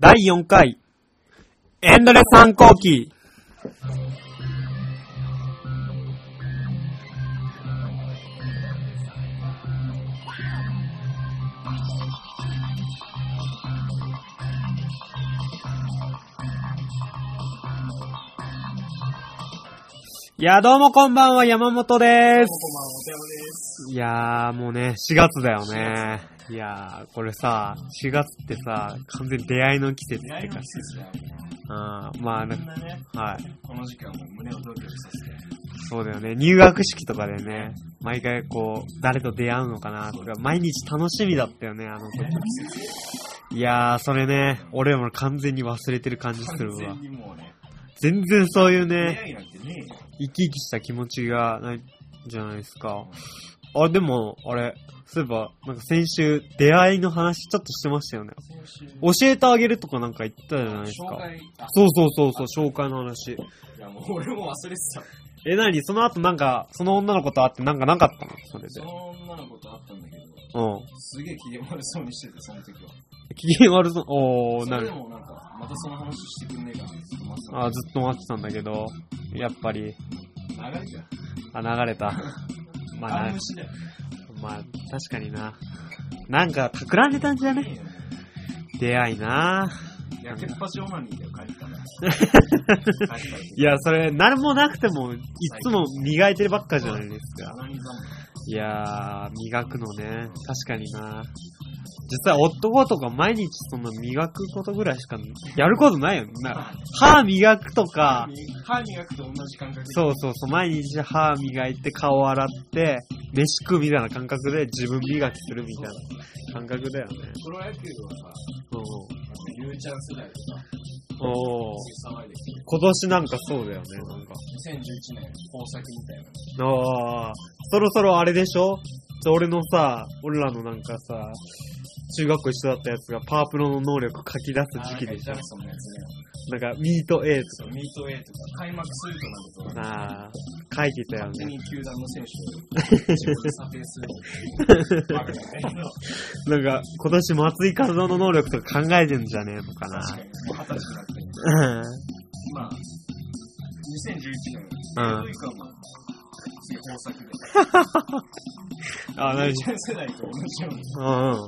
第4回、エンドレス反抗期。いや、どうもこんばんは、山本です。こんばんは、お手山です。いやー、もうね、4月だよね。いやー、これさ、4月ってさ、完全に出会いの季節ってか出会いの季、節だよね。あーまあ、なんかね、はい。この時間も胸をドキドキさせて。そうだよね。入学式とかでね、毎回こう、誰と出会うのかなとか、毎日楽しみだったよね、あの。時。いやー、それね、俺も完全に忘れてる感じするわ完。全然そういう出ね。生き生きした気持ちがないじゃないですか。あ、でも、あれ、そういえば、なんか先週、出会いの話ちょっとしてましたよね。教えてあげるとかなんか言ったじゃないですか。紹介、あ、そうそうそうそう、紹介の話。いやもう俺も忘れてた。え、なにその後なんか、その女の子と会ってなんかなかったの？それでそ。の女の子と会ったんだけど、うん。すげえ機嫌悪そうにしてて、その時は。機嫌悪そう。おー、なるそれで。もなんか、またその話してくんねえかなって思ってたあ、ずっと待ってたんだけど、やっぱり、流れじゃん。あ、流れた。まあなガン無、視だよ。まあ、確かにな。なんか、企んでたんじゃね？出会いなやけっぱちオナニーだよ、帰ったいや、それ、何もなくても、いつも磨いてるばっかじゃないですか。いやー、磨くのね。確かにな。実際、男とか毎日そんな磨くことぐらいしかやることないよね。な歯磨くとか、歯磨くと同じ感覚でそうそうそう、毎日歯磨いて顔洗って、飯食うみたいな感覚で自分磨きするみたいな感覚だよね。プロ野球はさ、うゆうちゃん世代とか、ん。お今年なんかそうだよね、なんか。2011年、豊作みたいな。ああ、そろそろあれでしょ？俺のさ、俺らのなんかさ、中学校一緒だったやつがパワープロの能力書き出す時期でしょなんかミート A とそうミート A とか、開幕するとなると、か、ああ、書いてたよね。に球団の選手を自分で査定する。バカだね。なんか、今年松井和夫の能力とか考えてんじゃねえのかな。確かに、もう二十歳になって。うんまあ、2011年、うんえ豊作で。あ、なにゆうちゃん世代と同じようにうんうん。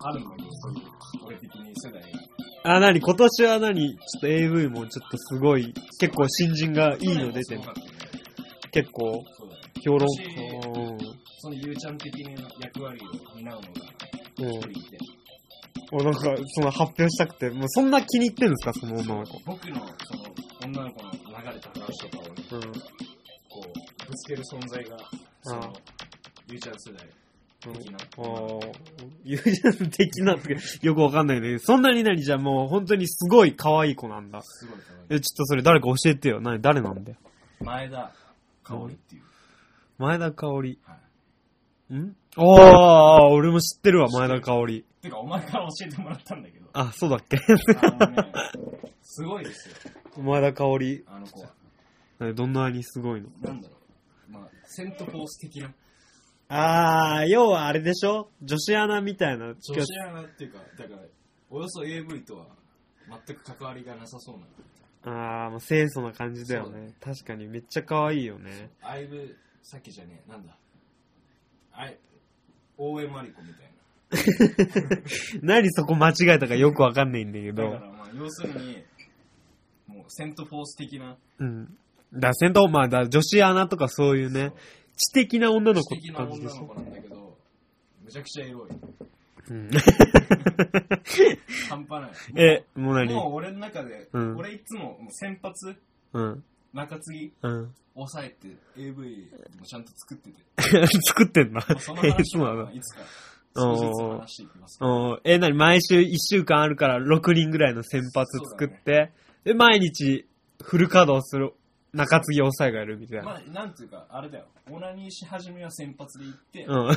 あるんだけど、そういう、俺的に世代が。あ、なに今年はなにちょっと AV もちょっとすごい、結構新人がいいの出てる結構。評論今年そのゆうちゃん的な役割を担うのが家。うん。一人いて、おなんか、その発表したくて、もうそんな気に入ってんですか、その女の子。僕のその女の子の流れた話とかをね、うん。こう、ぶつける存在が、その、ゆうちゃん世代的な。的なってよくわかんないね。そんなに何じゃあもう本当にすごい可愛い子なんだ。すごい可愛い。え、ちょっとそれ誰か教えてよ。何、誰なんだよ。前田香織っていう。前田香織。はい。ん？ああ、俺も知ってるわ、前田香織。てか、お前から教えてもらったんだけど、あ、そうだっけ？ね、すごいですよ、前田香織。あの子は。何どんなにすごいの？なんだろう。まあ、セントフォース的な。ああ、要はあれでしょ？女子アナみたいな。女子アナっていうか、だから、およそ AV とは全く関わりがなさそうな。ああ、もう清楚な感じだよね。確かにめっちゃ可愛いよね。アイブ、さっきじゃねえ、なんだ？あい、大江マリコみたいな。何そこ間違えたかよくわかんないんだけど。だからまあ、要するに、もうセントフォース的な、うん。だ戦闘、まあ、だ女子アナとかそういうね、知的な女の子って感じでんだけど、むちゃくちゃエロい。うん。半端ない。え、もう何？もう俺の中で、うん俺いつも先発、うん。中継ぎ、うん。抑えて AV でもちゃんと作ってて。作ってんだ。まあそのえ、話そうなのはいつか少え、なに毎週1週間あるから6人ぐらいの先発作って、で、毎日フル稼働する中継ぎ抑えがいるみたいな。まあ、なんていうか、あれだよ。オナニーし始めは先発で行って、うん。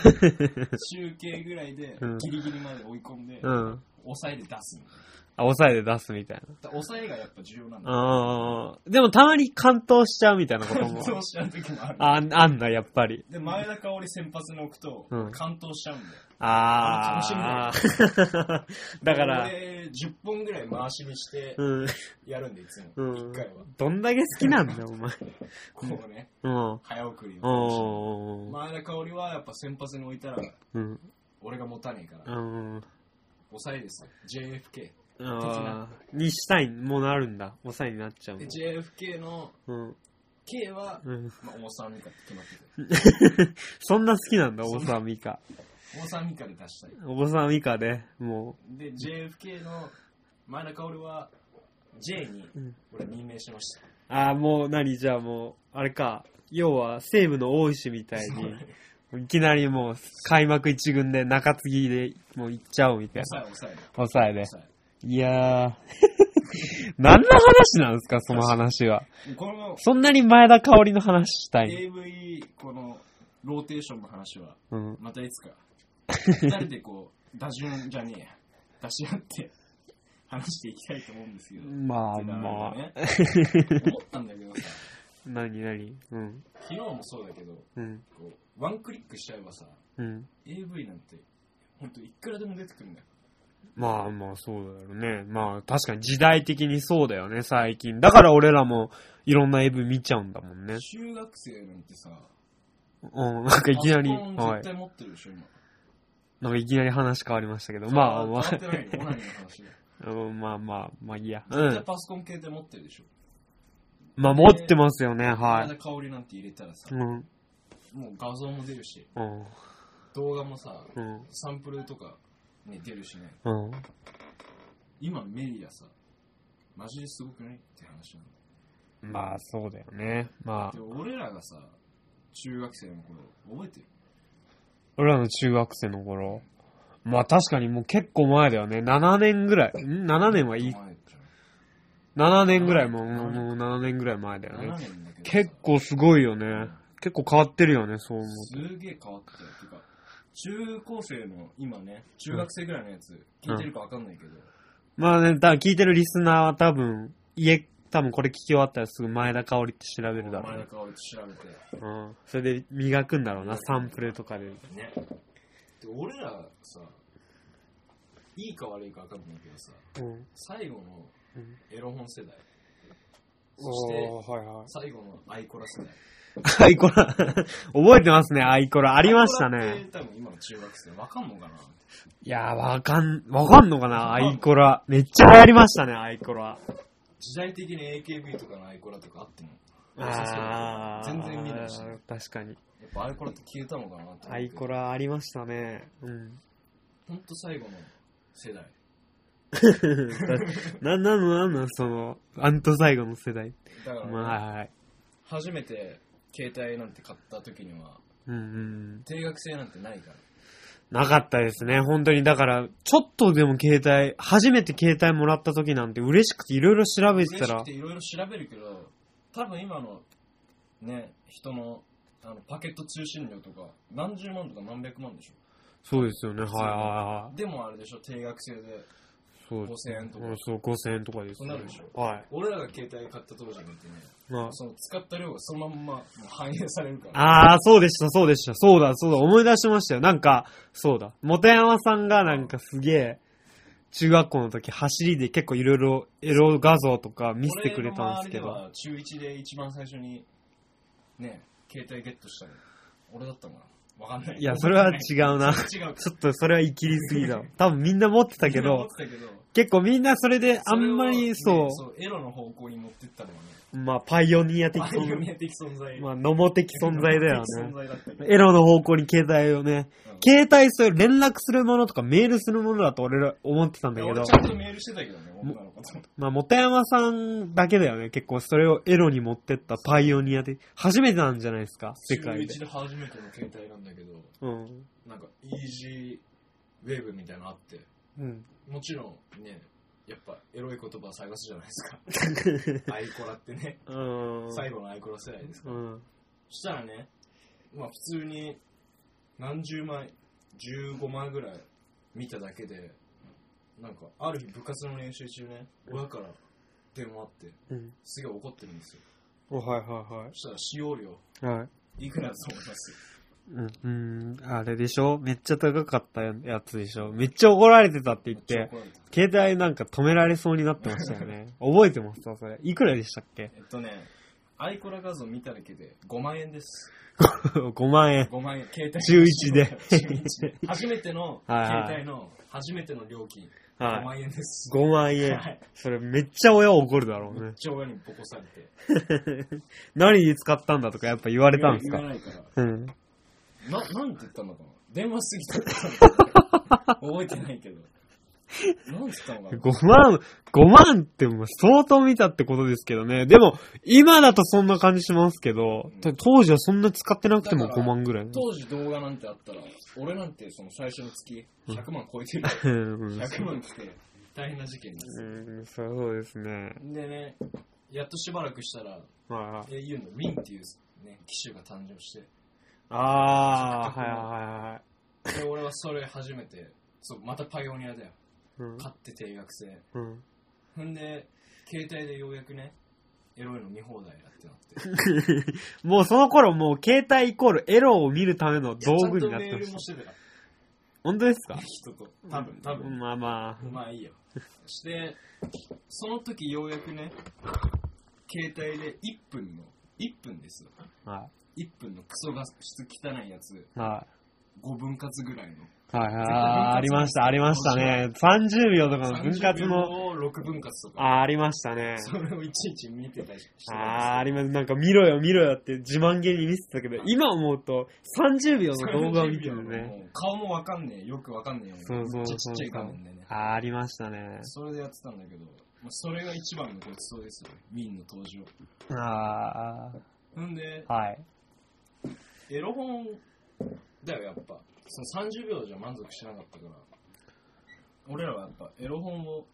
集計ぐらいでうんギリギリまで追い込んで、うん。抑えで出すの。あ、抑えで出すみたいだ抑えがやっぱ重要なんだな。あー。でもたまに完投しちゃうみたいなことも。そうしちゃう時もある。あ、あんだ、やっぱり。で、前田香織先発に置くとうん、完投しちゃうんだよ。あー。だから、俺、10本ぐらい回しにしてうん。やるんで、いつも。うん1回は。どんだけ好きなんだよ、お前。こうね、うん。早送りを。うん。前田香織はやっぱ先発に置いたら、うん。俺が持たねえから、うん。抑えですよ。JFK。あーにしたいものあるんだ。抑えになっちゃうで、の。JFK のうん。K は、うん。まあ、大沢美香って決まってて。そんな好きなんだ、大沢美香。大沢美香で出したい。大沢美香で、もで、JFK の前田香織は J にうん俺任命しました。う、ああ、もう何、じゃあもう、あれか、要は西武の大石みたいに、いきなりもう開幕一軍で中継ぎでもう行っちゃおうみたいな。抑え、抑え。抑えで。抑いやー。何の話なんですか、その話は。え。このそんなに前田香織の話したい AV、このローテーションの話は、うん。またいつか、二人でこう、打順じゃねえや、出し合って話していきたいと思うんですけど。まあまあ。ね思ったんだけどさ、何何？うん。昨日もそうだけど、うん。こうワンクリックしちゃえばさ、うん。AV なんて、ほんといくらでも出てくるんだよ。まあまあそうだよね。まあ確かに時代的にそうだよね、最近。だから俺らもいろんな AV 見ちゃうんだもんね。中学生なんてさ、うん、なんかいきなり、はい。絶対持ってるでしょ、今。なんかいきなり話変わりましたけど、まあま変わってないの、オナニーの話で。あ、うんまあまあ、まあいいや。う絶対ん。パソコン系で持ってるでしょ。まあ持ってますよね、はい。香りなんて入れたらさう、ん。もう画像も出るし、うん。動画もさ、うん。サンプルとかに出るしね。うん。今メディアさ、マジですごくない？って話なんだよ。まあそうだよね。まあで、俺らがさ、中学生の頃、覚えてる？俺らの中学生の頃。まあ確かにもう結構前だよね。7年ぐらい。ん ?7 年はいい。前じ7年ぐらいももう7年ぐらい前だよゃん7ね。年だけどさ結構すごいよね。結構変わってるよね、そう思うと。すげえ変わったよ。てか、中高生の今ね、中学生ぐらいのやつ、聞いてるかわかんないけど、まあね、だ聞いてるリスナーは多分、家、多分これ聞き終わったらすぐ前田香織って調べるだろうね前田。香織と調べて、うん。それで磨くんだろうな、サンプルとかで。ね。で、俺らさ、いいか悪いかわかんないけどさ、うん。最後のうんエロ本世代、そしておー、はいはい。最後のアイコラ世代。アイコラ、覚えてますね、アイコラ。ありましたアイコラっね。て多分今の中学生わかんのかないやー、わかん、わかんのかな、アイコラ。めっちゃ流行りましたね、アイコラ。時代的に AKB とかのアイコラとかあってもあー。全然見ないし、やっ確かに。ぱアイコラって消えたのかなアイコラありましたね。うん。ほんと最後の世代。な、なんの、なんの、その、あんと最後の世代。だから、まあ、はいはい。初めて携帯なんて買った時には、うんうん。定額制なんてないから。なかったですね、本当に。だから、ちょっとでも携帯、初めて携帯もらった時なんて嬉しくていろいろ調べてたら嬉しくて、いろいろ調べるけど、多分今のね、人のあのパケット通信料とか、何十万とか何百万でしょ。そうですよね、はいはいはい。でもあれでしょ、定額制で。そうです5000円とかうんそう、5000円とかです、そうなるでしょはい。俺らが携帯買った当時なんてね、まその使った量がそのまんま反映されるから。あ、あー、そうでした、そうでした。そうだ、そうだ、思い出しましたよ。なんか、そうだ。元山さんがなんかすげえ、中学校の時走りで結構いろいろエロ画像とか見せてくれたんですけど。俺の周りでは中1で一番最初に、ね、携帯ゲットしたの。俺だったのかなわかんない。いや、それは違うな。違うか。ちょっとそれは生きりすぎだわ。多分みんな持ってたけどみんな持っ、てたけど、結構みんなそれであんまりそれをねそそう、エロの方向に持ってったのはね、う、まあパイオニア的パイオ存ニア的存在。まあ、野茂的存在だよ存ね。在だったけどエロの方向に携帯をね、うん携帯そういう連絡するものとかメールするものだと俺ら思ってたんだけど俺ち、ゃんとメールしてたけどね、女の子と。まあ、元山さんだけだよね。結構それをエロに持ってったパイオニアで、初めてなんじゃないですか、世界で中。1で初めての携帯なんだけど、うん。なんか、イージーウェーブみたいなのあって、うん。もちろんね、やっぱエロい言葉探すじゃないですか。アイコラってね、うん。最後のアイコラ世代ですから。うん。そしたらね、まあ普通に何十枚、15枚ぐらい見ただけで、なんか、ある日部活の練習中ね、親から電話あって、うん。すげえ怒ってるんですよ。おはいはそしたら使用料、い。はい。いくらだと思います？うん、うん、あれでしょ？めっちゃ高かったやつでしょ？めっちゃ怒られてたって言って、携帯なんか止められそうになってましたよね。覚えてますか？それ。いくらでしたっけ？えっとね、アイコラ画像見ただけで5万円です。?5 万円。5万円、携帯中一で中一で初めての 携帯の初めての料金、はい5万円です。5万円はい。それめっちゃ親怒るだろうね。めっちゃ親にボコされて。何に使ったんだとかやっぱ言われたんですか？言わないから。うん。な、なんて言ったのかな？電話すぎたって言ったのかな？覚えてないけど。なんて言ったのかな？5万、5万ってもう相当見たってことですけどね。でも、今だとそんな感じしますけど、うん当時はそんな使ってなくてもだから5万ぐらいね。当時動画なんてあったら、俺なんてその最初の月100万超えてるよ。うん、100万来て大変な事件です。うん、そうですね。でね、やっとしばらくしたら、まあ、au の Win っていう、ね、機種が誕生して、あー、はいはいはい。で俺はそれ初めて、そう、またパイオニアだよ。うん買って定額制。うん、ほんで、携帯でようやくね、エロいの見放題だってなって。もうその頃もう携帯イコールエロを見るための道具になっちゃんとメーてました。ルもしてたか本当ですか？ら、人と。多分、多分。まあままあいいよ。して、その時ようやくね、携帯で1分の、1分ですよ。あ、は1分のクソ画質汚いやつ、い。は5分割ぐらいの。い。はいはい。あーありました、ありましたね。30秒とかの分割30の、秒を6分割とか。あーありましたね。それをいちいち見てたりしてあーあります。なんか見ろよ見ろよって自慢げに見せてたけど、今思うと30秒の動画を見てる30秒ね。顔もわかんねえ、よくわかんねえよそうそうちそうっちゃい画面でね。あーありましたね。それでやってたんだけど、まあ、それが一番のごちそうですよ。ウィンの登場。あほんであ、、はい。エロ本だよ、やっぱ。その30秒じゃ満足しなかったから、俺らはやっぱエロ本を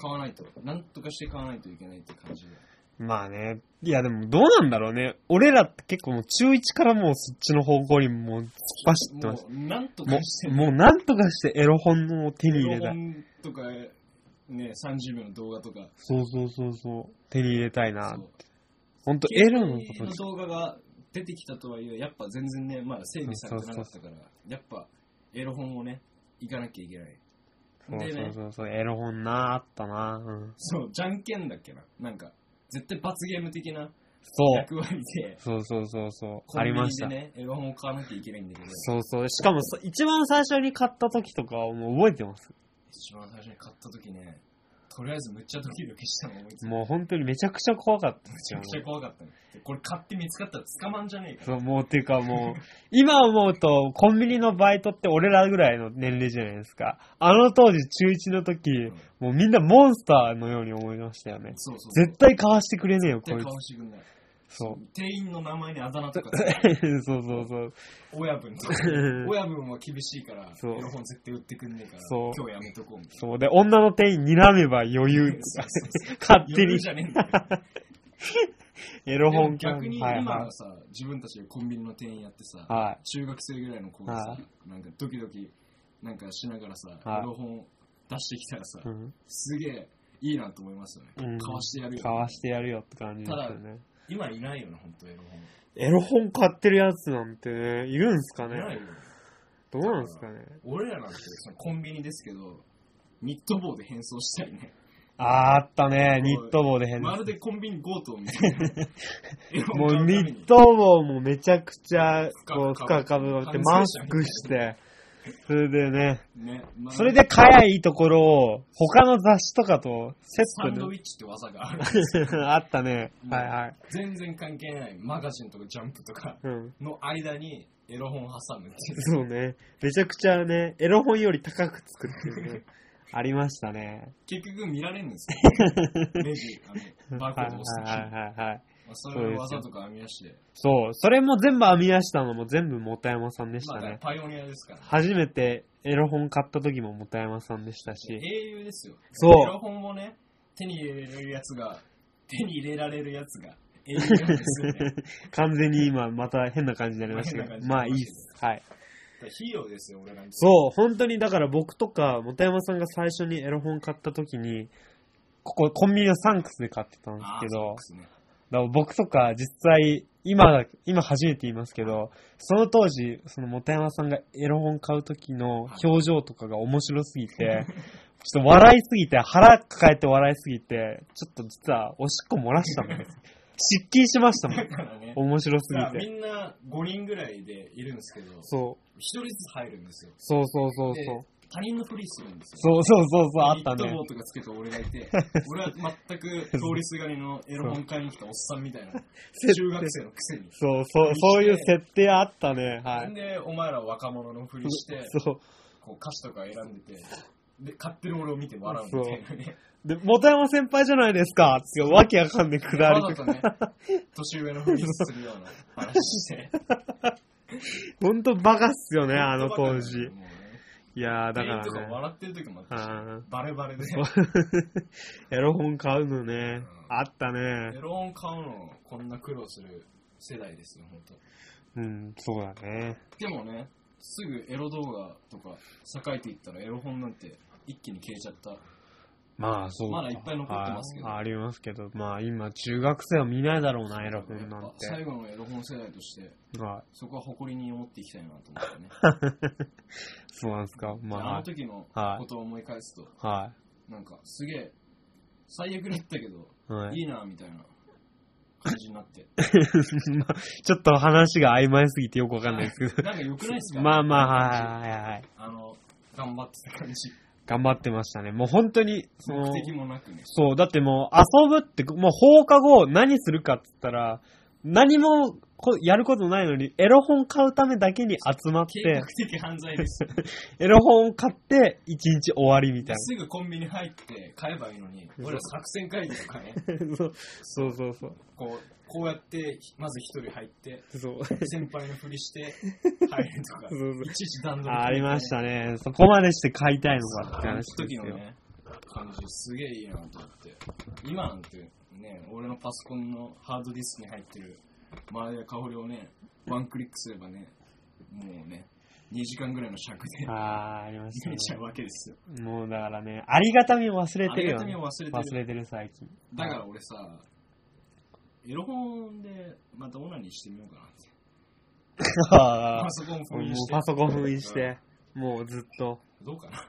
買わないと、なんとかして買わないといけないって感じで。まあね。いやでもどうなんだろうね。俺らって結構もう中1からもうそっちの方向にもう突っ走ってます。もう、なんともかしてう、もうなんとかしてエロ本を手に入れエロたい。本とか、ね、30秒の動画とか、そうそうそうそう。手に入れたいなそ。うほんとエロのことの動画が出てきたとはいえ、やっぱ全然ね、まだ整備されてなかったから、やっぱエロ本をね、行かなきゃいけない。そうそうそうそう。エロ本なあったなうん。そう、じゃんけんだっけな。なんか、絶対罰ゲーム的なそう。役割で、そうそうそうそう。ありました。でね、エロ本を買わなきゃいけないんだけど、そうそう。しかもさ一番最初に買った時とかはもう覚えてます。一番最初に買った時ね、とりあえずむっちゃドキドキしたの思いついてもう本当にめちゃくちゃ怖かったですよめちゃく。ちゃ怖かったの。でこれ買って見つかったら捕まんじゃねえかそう、もうっていうかもう、今思うと、コンビニのバイトって俺らぐらいの年齢じゃないですか。あの当時中1の時、もうみんなモンスターのように思いましたよね。そうそうそう。絶対買わしてくれねえよ、こい絶対買わしてくんない。つ。そう。店員の名前にあだ名とか そうそうそう。親分とかうん 親分は厳しいからそうエロ本絶対売ってくんねえからそう今日やめとこうみたいそう。で、女の店員睨めば余裕勝手に余裕じゃねえんだよエロ本逆にはいは今はさ自分たちでコンビニの店員やってさい。はい。中学生ぐらいの子がはさなんかドキドキなんかしながらさはいエロ本出してきたらさうん。すげえいいなと思いますよねうん買わしてやるよ買わしてやるよって感じですよね。今いないよね本当エロ本。エロ本買ってるやつなんてね、いるんすかね？いないどうなんですかね？俺らなんてそのコンビニですけどニット帽で変装したりね。あーあったね、ニット帽で変なま。るでコンビニ強盗みたいな。もうニット帽もめちゃくちゃ、こう、深くか。ぶって、マスクして、それでね、ねまあそれで早いところを、他の雑誌とかとセサンドットで、イッチって技がある あったね。はいはい。全然関係ないマガジンとかジャンプとかうん。の間にエロ本を挟むっていうそうね。めちゃくちゃね、エロ本より高く作ってるね。ありましたね。結局見られんんですよ レジあのバーコード押すときはいはいはいはい。まあそれを技とか編み出してそう、それも全部編み出したのも全部本山さんでしまあたね。パイオニアですから初めてエロ本買った時も本山さんでした英し。雄ですよそうエロ本をね手に入れれるやつが 手に入れられるやつが 英雄ですよね完全に今また変な感じになりましたけど。まあいいっす。はい。ヒーローですよ、俺なんて。そう、本当にだから僕とか、本山さんが最初にエロ本買った時に、ここコンビニのサンクスで買ってたんですけど、ね。だから僕とか実際、今、今初めて言いますけど、その当時、その本山さんがエロ本買う時の表情とかが面白すぎて、ちょっと笑いすぎて、腹抱えて笑いすぎて、ちょっと実はおしっこ漏らしたもんです。失禁しましたもんね、面白すぎて。みんな5人ぐらいでいるんですけど、そう。1人ずつ入るんですよ。そうそうそうでそう。他人のふりするんですよ。そうそうそうそう、あったねニット。帽とかつけた俺がいて、俺は全く通りすがりのエロ本買いに来たおっさんみたいな、中学生のくせに。そうそう、そういう設定あったね。はい。で、お前ら若者のふりして、そう。こう歌詞とか選んでて、で、買ってる俺を見て笑うみたいなね。で、元山先輩じゃないですかってわけわかんないくだりとか。わざとね、年上のふりするような話して。ほんとバカっすよね、あの当時。いやー、だかね。から笑ってる時もあったバレバレで。エロ本買うのねん。あったエね。ロ本買うの、こんな苦労する世代ですよ、本当。うん、そうだね。でもね、すぐエロ動画とか栄えていったらエロ本なんて一気に消えちゃった。まあ、そうかまだいっぱい残ってますけどあありますけど、まあ今、中学生は見ないだろうな、エロ本なんて。最後のエロ本世代として、はい。そこは誇りに思っていきたいなと思ってね。そうなんですか。まああの時のはいことを思い返すと、はなんかすげえ、最悪だったけど、い。はい。いいなみたいな感じになって。まあちょっと話が曖昧すぎてよくわかんないですけど。なんか良くないですか？まあまあ、はいはいはい。あの、頑張ってた感じ。頑張ってましたね。もう本当に、その、目的もなくね。そう、だってもう遊ぶって、もう放課後何するかっつったら、何もこやることないのに、エロ本買うためだけに集まって計画、的犯罪ですよ。エロ本買って一日終わりみたいすぐコンビニ入って買えばいいのに、俺ら作戦会議とかね、な。そうそうそうそう。こう、こうやって、まず一人入って、そう。先輩のふりして、入るとか、そうそういちいち段取りあありましね。たね。そこまでして買いたいのかってあの話ですよ。時のね、感じすげえいいなと思って。今なんてね、俺のパソコンのハードディスクに入ってる前田香織をね、ワンクリックすればね、もうね、2時間ぐらいの尺でああ、ありました見れちゃうね。わけですよ。もうだからね、ありがたみを忘れてるよ、ね。ありがたみを忘れてる最近。だから俺さ、エロ本でまたオナニーしてみようかなって。あ パソコン封印して。パソコン封印して、もうずっと。どうかな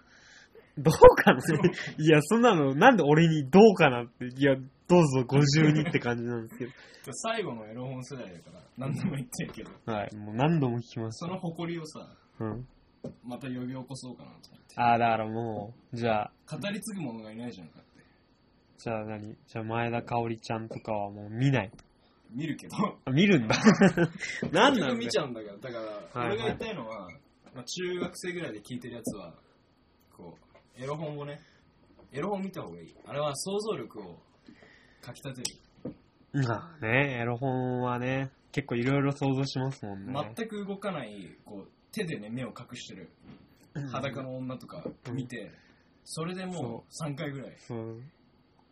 どうかな？いや、そんなの、なんで俺にどうかなって、いや、どうぞ52って感じなんですけ 最後のエロ本世代だから何度も言ってるけど、ど。はい、もう何度も聞きましその誇りをさ、た。うん。また呼び起こそうかなと思って。ああ、だからもう、じゃあ、語り継ぐ者がいないじゃんかって。じゃあ何？じゃあ前田香織ちゃんとかはもう見ない。見るけど、あ見るんだ。なんなんだよ見ちゃうんだから、だから、はい俺が言いたいのは、まあ、中学生ぐらいで聞いてるやつは、エロ本をね、エロ本見た方がいい。あれは想像力をかきたてる。まあね、エロ本はね、結構いろいろ想像しますもんね。全く動かない、こう、手でね、目を隠してる裸の女とか見て、それでもう3回ぐらいそう。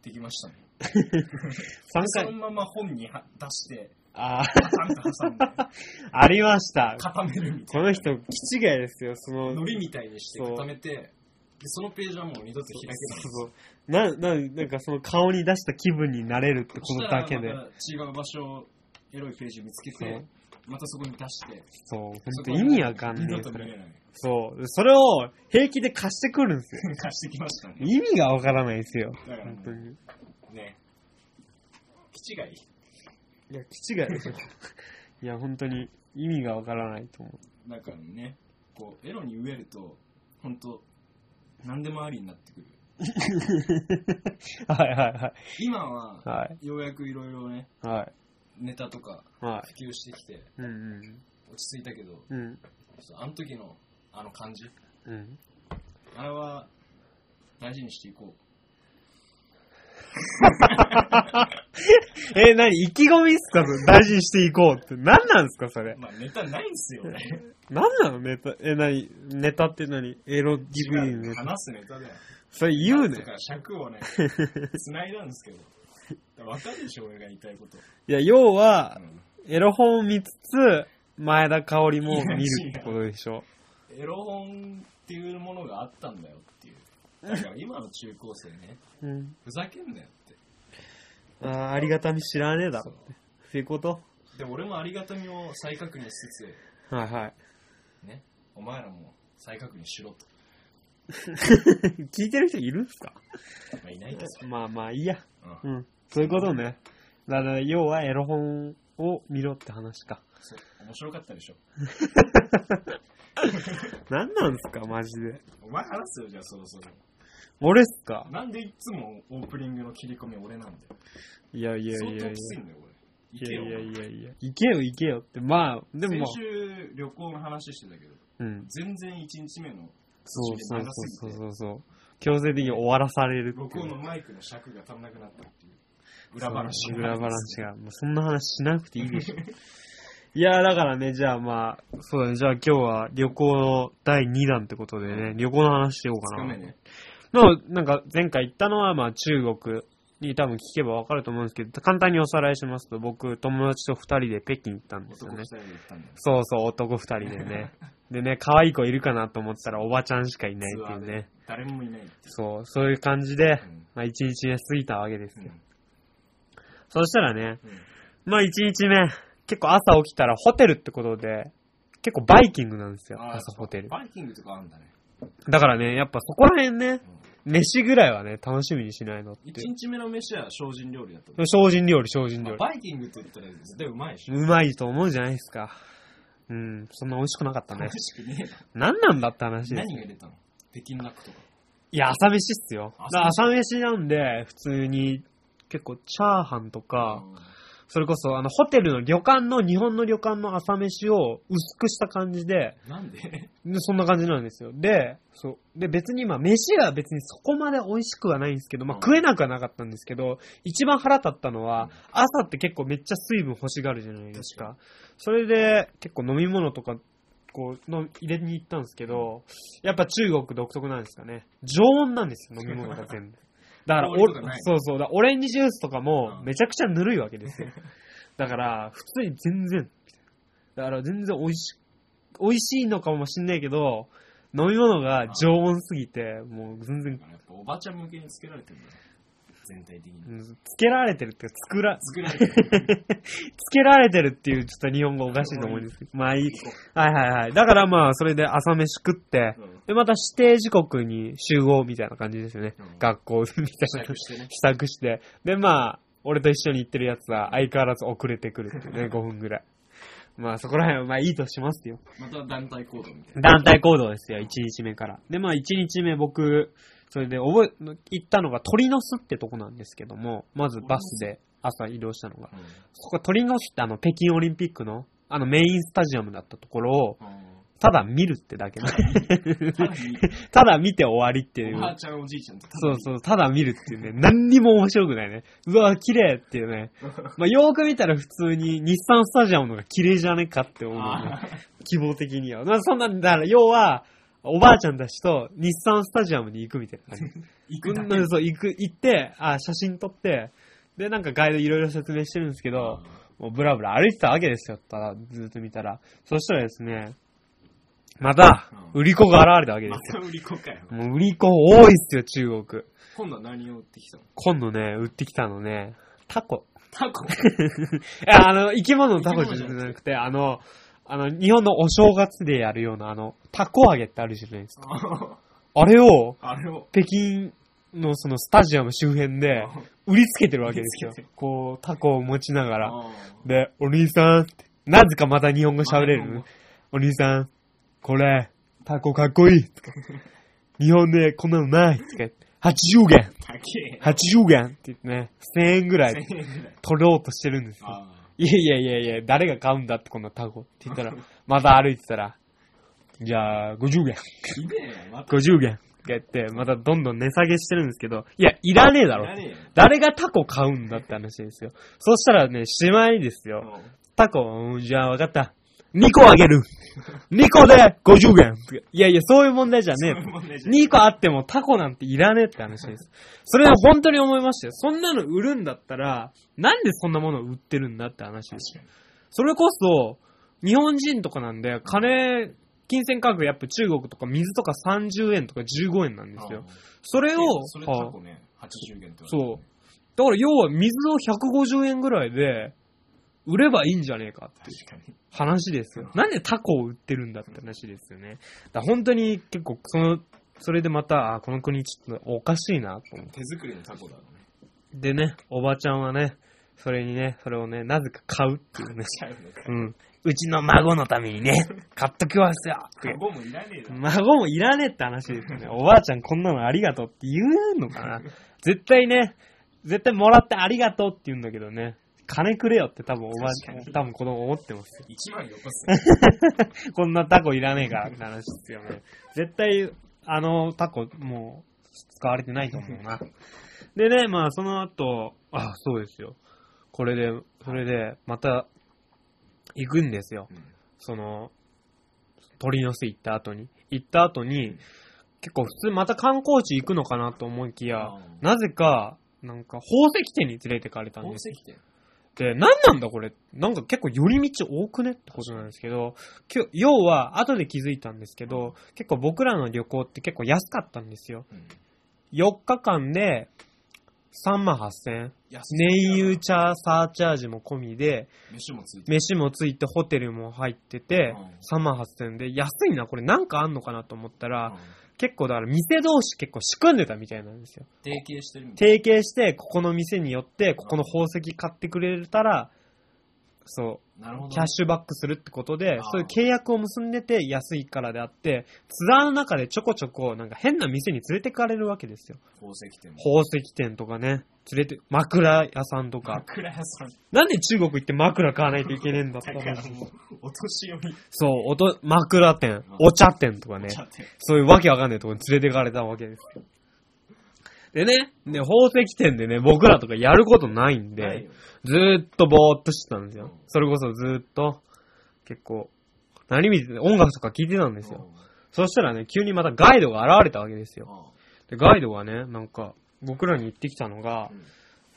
できましたね。3その回、まま本には出して、ああ、パタンと挟んで、ありました。固めるみたいな。この人、気違いですよ、その、海苔みたいにして固めて、でそのページはもう二度と開けないそうそうな、な、なんかその顔に出した気分になれるってことだけで。違う場所をエロいページ見つけてまたそこに出して、そう、ほんそこはと意味わかんない。そう。それを平気で貸してくるんですよ。貸してきましたね。意味がわからないですよ。だからも本当に。うね、気違い。いや、気違いですよ。いや、本当に意味がわからないと思う。だからね、こう、エロに飢えると、本当何でもありになってくる。はいはいはい。今は、はい。ようやくいろいろね、はい。ネタとかはい。普及してきて、うんうん。落ち着いたけど、うん。あの時のあの感じ、うん。あれは大事にしていこう。え、なに意気込みっすか？それ大事にしていこうって。何なんすかそれ？まあネタないんすよね。何なの？ネタ。え、なにネタって何？エロ DVD の違うネタ。話すネタだよ。それ言うねだか。ら尺をね、繋いだんですけど。わかるでしょ、俺が言いたいこと。いや、要はう、んエロ本を見つつ、前田香織も見るってことでしょ？エロ本っていうものがあったんだよっていう。だから今の中高生ね、うん。ふざけんなよって。あーありがたみ知らねえだろって。そういうこと？で、俺もありがたみを再確認しつつ、はいはい。ね、お前らも再確認しろと。聞いてる人いるんすか？まあ、いないけど。まあまあいいや。うん。うん。そういうことね。だから、要はエロ本を見ろって話か。そう面白かったでしょ。何なんすか、マジで。お前話すよ、じゃあそろそろ。俺っすか？なんでいつもオープニングの切り込み俺なんだよ。いやいやい相やいや。当きついんだよ、俺。い行けよ。やいやいやいや。行けよ行けよって。まあ、でもまあ先。週旅行の話してたけど、うん。全然1日目のそうそうそうそうそう。強制的に終わらされるって録音いう。のマイクの尺が足んなくなったっていう裏話そう裏話が。もうそんな話しなくていいでしょ。いや、だからね、じゃあまあ、そうだね、じゃあ今日は旅行の第2弾ってことでね、旅行の話しようかな。二日目ね。まあ、なんか前回行ったのはまあ中国に多分聞けばわかると思うんですけど、簡単におさらいしますと、僕、友達と二人で北京行ったんですよね。そうそう、男二人でね。でね、可愛い子いるかなと思ったらおばちゃんしかいないっていうね。誰もいない。そう、そういう感じで、うんまあ一日目過ぎたわけですよ。うんそしたらね、うんまあ一日目、結構朝起きたらホテルってことで、結構バイキングなんですよ、朝ホテル。バイキングとかあるんだね。だからね、やっぱそこら辺ね、飯ぐらいはね、楽しみにしないのって一。日目の飯は精進料理だった。精進料理、精進まあ料理。バイキングって言ったら絶対うまいし。うまいと思うじゃないですか。うん、そんな美味しくなかったね美。味しくねえ何なんだって話ですよ。何が入れたの？北京ダックとか。いや、朝飯っすよ。朝飯だから朝飯なんで、普通に、結構、チャーハンとか、それこそ、あの、ホテルの旅館の、日本の旅館の朝飯を薄くした感じで、うんなんで？でそんな感じなんですよ。で、そう。で、別にまあ、飯は別にそこまで美味しくはないんですけど、まあ、うん食えなくはなかったんですけど、一番腹立ったのは、朝って結構めっちゃ水分欲しがるじゃないですか。それで、結構飲み物とか、こう、の入れに行ったんですけど、やっぱ中国独特なんですかね。常温なんですよ、飲み物が全部。だから、おそうそう、だオレンジジュースとかもうんめちゃくちゃぬるいわけですよ。だから、普通に全然、だから全然美味し、美味しいのかもしんないけど、飲み物が常温すぎて、もう全然、やっぱおばちゃん向けにつけられてるんだよ。全体的に。うんつけられてるっていうか、作ら、作られてる。つけられてるっていうちょっと日本語おかしいと思うんですけど、まあいい。はいはいはい。だからまあ、それで朝飯食って、うんで、また指定時刻に集合みたいな感じですよね。うん学校みたいな。支度してね。支度して。で、まあ、俺と一緒に行ってるやつは相変わらず遅れてくるっていうね、5分ぐらい。まあそこら辺はまあいいとしますよ。また団体行動みたいな。団体行動ですよ、1日目から。で、まあ1日目僕、それで覚え、行ったのが鳥の巣ってとこなんですけども、まずバスで朝移動したのが。うんそこ鳥の巣ってあの北京オリンピックのあのメインスタジアムだったところを、うんただ見るってだけで。ただ見て終わりっていうお。ばあちゃんおじいちゃんとそうそう、ただ見るっていうね、何にも面白くないね。うわ、綺麗っていうね。まあ、よーく見たら普通に日産スタジアムの方が綺麗じゃねえかって思うね。あ希望的には。まあ、そんな、だから要は、おばあちゃんたちと日産スタジアムに行くみたいな感じ。ー 行くだけうんそう、行く、行って、あ、写真撮って、で、なんかガイドいろいろ説明してるんですけど、もうブラブラ歩いてたわけですよ、ただ、ずっと見たら。そしたらですね、また、うん売り子が現れたわけでますよ。た売り子かよ。もう売り子多いっすよ、中国。今度は何を売ってきたの？今度ね、売ってきたのね、タコ。タコ いや、あの、生き物のタコじゃなくて、あの、あの、日本のお正月でやるような、あの、タコ揚げってあるじゃないですか。あれを、あれを。北京のそのスタジアム周辺で、売りつけてるわけですよ。こう、タコを持ちながら。あで、お兄さんって、なぜかまた日本語喋れる。お兄さん、これ、タコかっこいい。と か日本でこんなのない。とか言って80元。ー高え。80元って言ってね、1000円ぐらい1000円ぐらい。取ろうとしてるんですよ。あいやいやいやいや、誰が買うんだってこんなタコって言ったら、また歩いてたら、じゃあ、50元。ーひでえよ、また。50元。って言って、またどんどん値下げしてるんですけど、いや、いらねえだろ誰がタコ買うんだって話ですよ。そしたらね、しまいですよ。タコ、うんじゃあ分かった。2個あげる。2個で50元。いやいや、そういう問題じゃねえそういう問題じゃねえ2個あってもタコなんていらねえって話です。それで本当に思いましたよ。そんなの売るんだったら、なんでそんなものを売ってるんだって話ですよ。それこそ、日本人とかなんで、金金銭価格やっぱ中国とか水とか30円とか15円なんですよ。それを、それタはコね、80元っていそう。だから要は水を150円ぐらいで売ればいいんじゃねえかって確かに。話ですよ。なんでタコを売ってるんだって話ですよね。だ本当に結構その、それでまた、あこの国ちょっとおかしいなと思って。手作りのタコだろうね。でね、おばちゃんはね、それにね、それをね、なぜか買うっていうね。ちゃうん。うちの孫のためにね、買っときますよって。カゴもいらねえだろ。孫もいらねえって話ですよね。おばあちゃんこんなのありがとうって言うのかな絶対ね、絶対もらってありがとうって言うんだけどね。金くれよって多分おば多分子供思ってますよ。1万よこす。こんなタコいらねえからって話ですよね。絶対、あのタコ、もう、使われてないと思うな。でね、まあ、その後、あ、そうですよ。これで、それで、また、行くんですよ。うんその、鳥の巣行った後に。行った後に、結構普通また観光地行くのかなと思いきや、うんなぜか、なんか宝石店に連れてかれたんですよ。宝石店。で、何なんだこれ？なんか結構寄り道多くねってことなんですけど、要は後で気づいたんですけど、結構僕らの旅行って結構安かったんですよ。うん。4日間で3万8000円。安い燃油チャーサーチャージも込みで、飯もついて。る。飯もついてホテルも入ってて、3万8000円で、安いな、これ。なんかあんのかなと思ったら、うん結構だから店同士結構仕組んでたみたいなんですよ。提携してるみたい提携して、ここの店によって、ここの宝石買ってくれたら、そう。キャッシュバックするってことでそういう契約を結んでて安いからであって、ツアーの中でちょこちょこなんか変な店に連れてかれるわけですよ。宝石店も。宝石店とかね、連れて、枕屋さんとか。枕屋さん。なんで中国行って枕買わないといけねえんだってだから話。もう、お年寄り。そう、おと、枕店、お茶店とかね。そういうわけわかんないところに連れてかれたわけですよ。でね、で、宝石店でね、僕らとかやることないんでないよ、ずーっとぼーっとしてたんですようん。それこそずーっと、結構、何見てて、音楽とか聴いてたんですよ。そしたらね、急にまたガイドが現れたわけですよ。で、ガイドがね、なんか、僕らに言ってきたのがうん、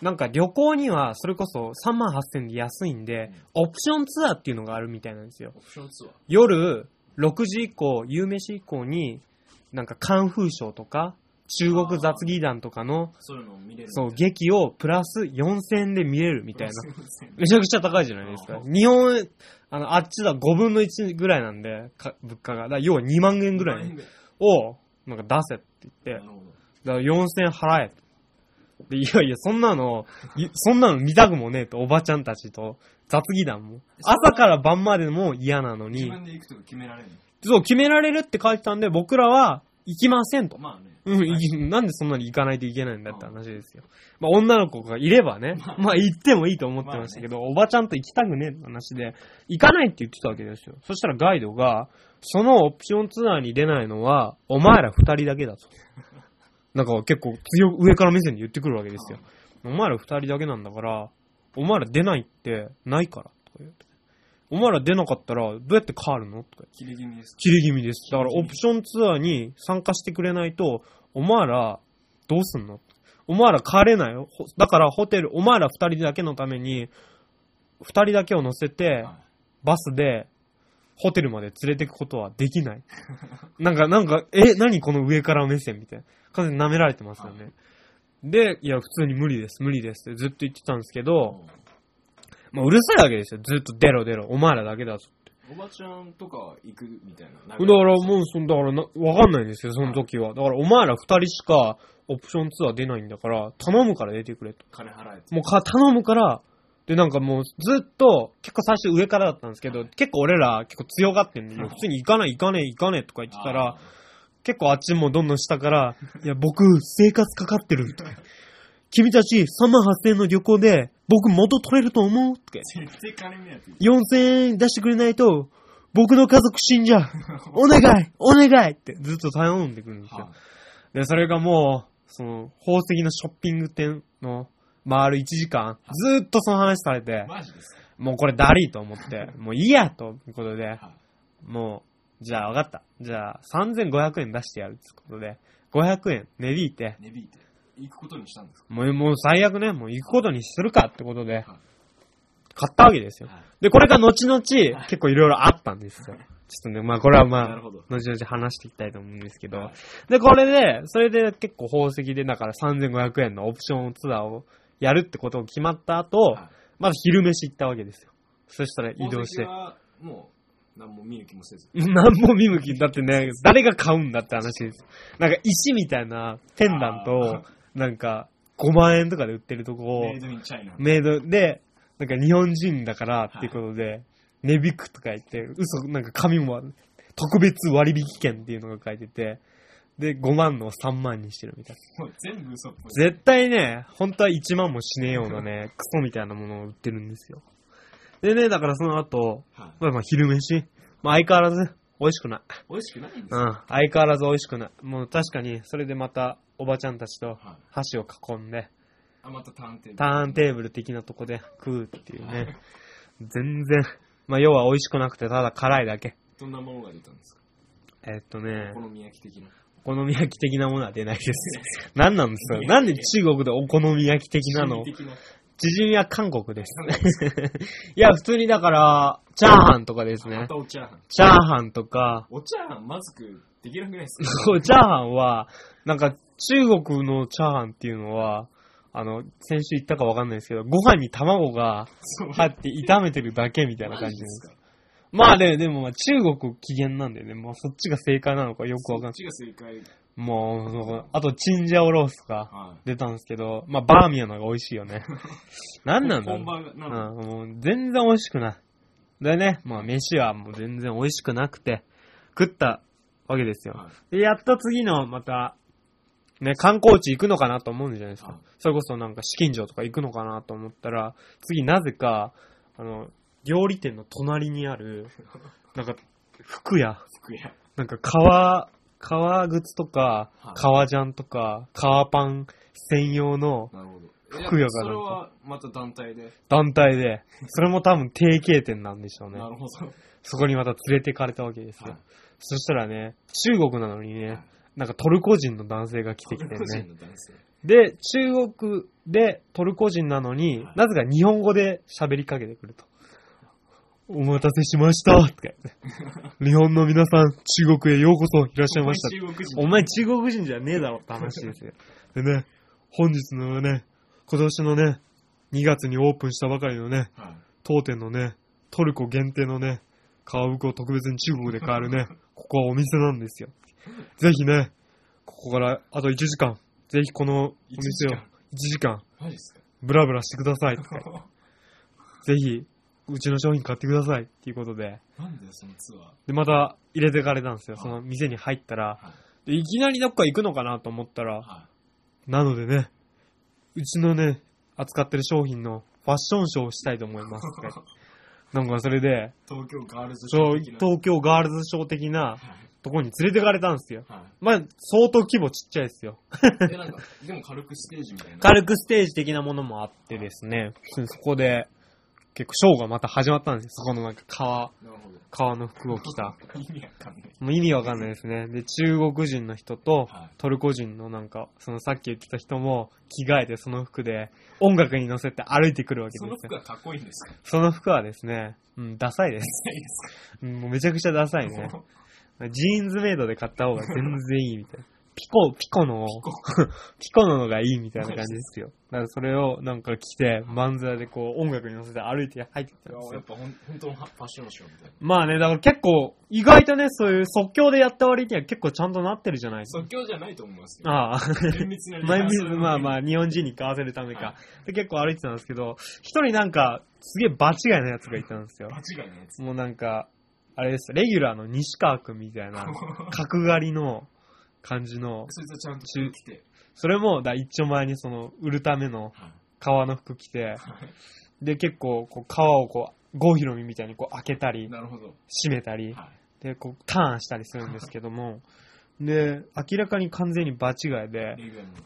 なんか旅行にはそれこそ3万8000で安いんで、オプションツアーっていうのがあるみたいなんですよ。オプションツアー。夜6時以降、夕飯以降に、なんかカンフーショーとか、中国雑技団とかの、そういうのを見れる。そう、劇をプラス4000円で見れるみたいな。な。めちゃくちゃ高いじゃないですか。日本、あの、あっちだ5分の1ぐらいなんで、か物価が。だから要は2万円ぐらいを、なんか出せって言って。だから4000円払え。で、いやいや、そんなの、いそんなの見たくもねえと、おばちゃんたちと、雑技団も。朝から晩までも嫌なのに、自分で行くとか決められるそう、決められるって書いてたんで、僕らは行きませんとの。。まあね。うん、いなんでそんなに行かないといけないんだって話ですよ。まあ、女の子がいればね、まあ、行ってもいいと思ってましたけど、おばちゃんと行きたくねえって話で、行かないって言ってたわけですよ。そしたらガイドが、そのオプションツアーに出ないのは、お前ら二人だけだと。なんか結構強く上から目線で言ってくるわけですよ。お前ら二人だけなんだから、お前ら出ないってないから、とか言って。お前ら出なかったら、どうやって変わるの？とか切れ気味です。切れ気味です。だからオプションツアーに参加してくれないと、お前ら、どうすんの？お前ら帰れないよ。ほだからホテル、お前ら二人だけのために、二人だけを乗せて、はバスで、ホテルまで連れてくことはできない。なんか、なんか、え、何この上から目線みたいな。完全に舐められてますよね。で、いや、普通に無理です、無理ですってずっと言ってたんですけいど、まあ、うるさいわけですよ。ずっと出ろ出ろ。お前らだけだぞ。おばちゃんとか行くみたいな。だからもう、そのだからな、わかんないんですよ、その時は。だからお前ら二人しかオプションツアー出ないんだから、頼むから出てくれと。金払えて。もうか、頼むから、で、なんかもうずっと、結構最初上からだったんですけど、結構俺ら結構強がってんで、いや普通に行かない行かねえ行かねえとか言ってたら、結構あっちもどんどん下から、いや、僕、生活かかってる。とか君たち3万8000円の旅行で、僕元取れると思うって絶対金目当て。4000円出してくれないと、僕の家族死んじゃう。お願いお願いってずっと頼んでくるんですよは。で、それがもう、その、宝石のショッピング店の回る1時間、ずーっとその話されてもうこれダリーと思って、もういいやということで、はいもう、じゃあ分かった。じゃあ3500円出してやるってことで、500円値引いて、値引いて。行くことにしたんですか？もう、もう最悪ね、もう行くことにするかってことではい、買ったわけですよ。はいで、これが後々、結構いろいろあったんですよ。ちょっとね、まあこれはまあ後々話していきたいと思うんですけど、はいで、これで、それで結構宝石で、だから3500円のオプションツアーをやるってことが決まった後、はいまず昼飯行ったわけですよ。そしたら移動して。もう、何も見る気もせず。なんも見向き、だってね、誰が買うんだって話です。なんか石みたいなペンダントをあ、なんか5万円とかで売ってるとこをメイ、ドインチャイナ。メイドで、なんか日本人だからっていうことで、値引くとか言って、嘘、なんか紙もある特別割引券っていうのが書いてて、で、5万のを3万にしてるみたいな。もう全部嘘っぽい。絶対ね、本当は1万もしねえようなね、クソみたいなものを売ってるんですよ。でね、だからその後、はい。まあまあ昼飯、まあ相変わらず美味しくない。美味しくないんですよ。うん、相変わらず美味しくない。もう確かに、それでまたおばちゃんたちとはい。箸を囲んで、あ、またターンテーブル。ターンテーブル的なとこで食うっていうね。全然、まあ要は美味しくなくてただ辛いだけ。どんなものが出たんですか？えっとねお、好み焼き的な。お好み焼き的なものは出ないです。何なんですか？なんで中国でお好み焼き的なの？的な。チヂミは韓国です。いや、普通にだから、チャーハンとかですねチャーハン。チャーハンとか、おチャーハンまずくできなくないですかそうチャーハンは、なんか中国のチャーハンっていうのは、あの、先週言ったかわかんないですけど、ご飯に卵が入って炒めてるだけみたいな感じです。か？まあね、でもまあ中国起源なんでね、もうそっちが正解なのかよくわかんない。そっちが正解。もう、そうあとチンジャオロースがは出たんですけど、まあバーミヤンの方が美味しいよね。なんい。なんだろう本場が、なんうん、もう全然美味しくない。でね、まあ飯はもう全然美味しくなくて、食ったわけですよ。はいで、やっと次のまた、ね、観光地行くのかなと思うんじゃないですか。はいそれこそなんか資金城とか行くのかなと思ったら、次なぜか、あの、料理店の隣にある、なんか、服屋、服屋。なんか革、革靴とかはい、革ジャンとか、革パン専用のなるほど。服屋がそれはまた団体で？団体で、それも多分定型店なんでしょうねな。るほど。そこにまた連れてかれたわけですよ。はいそしたらね、中国なのにね、はいなんかトルコ人の男性が来てきてトルコ人ね。の男性。で、中国でトルコ人なのに、はいなぜか日本語で喋りかけてくると。お待たせしましたとか言って。日本の皆さん、中国へようこそいらっしゃいました。お前中国人じゃねえだろって話ですよ。でね、本日のね、今年のね、2月にオープンしたばかりのね、はい。当店のね、トルコ限定のね、革服を特別に中国で買えるね、ここはお店なんですよ。ぜひね、ここからあと1時間、ぜひこのお店を1 1時間、マジですか？ブラブラしてください。ぜひ、うちの商品買ってくださいっていうことで、なんでそのツアー。で、また入れてかれたんですよ。はいその店に入ったら、はい。でいきなりどっか行くのかなと思ったら、はなのでね、うちのね、扱ってる商品のファッションショーをしたいと思いますって。なんかそれで、東京ガールズシそう、ョー的な。東京ガールズショー的なはい。ところに連れてかれたんですよ。はまあ、相当規模ちっちゃいですよ。い。で、なんか、でも軽くステージみたいな。軽くステージ的なものもあってですね、そこで、結構ショーがまた始まったんですよ。そこのなんか革。革の服を着た。意味わかんない。もう意味わかんないですね。で、中国人の人とはいトルコ人のなんか、そのさっき言ってた人も着替えてその服で音楽に乗せて歩いてくるわけそですよ。の服はかっこいいんですか？その服はですね、うん、ダサいです。いいですうんもうめちゃくちゃダサいね。かジーンズメイドで買った方が全然いいみたいな。ピコ、ピコの、コ ピコののがいいみたいな感じですよ。だからそれをなんか着て、漫才でこう音楽に乗せて歩いて入ってきたんですよ。やっぱほん本当のファッションショーみたいな。まあね、だから結構、意外とね、そういう即興でやった割には結構ちゃんとなってるじゃないですか。即興じゃないと思いますよ。ああ。厳密なまあまあまあ、日本人に買わせるためはか。で結構歩いてたんですけど、一人なんか、すげえ場違いなやつがいたんですよ。間違いないやつ。もうなんか、あれです、レギュラーの西川くんみたいな、角刈りの感じの、そいつはちゃんと着て。それも、だ一丁前にその、売るためのはい。革の服着て、で、結構、こう、革をこう、郷ひろみみたいにこう開けたり、なるほど。閉めたり、はい。で、こう、ターンしたりするんですけども、で、明らかに完全に場違いで、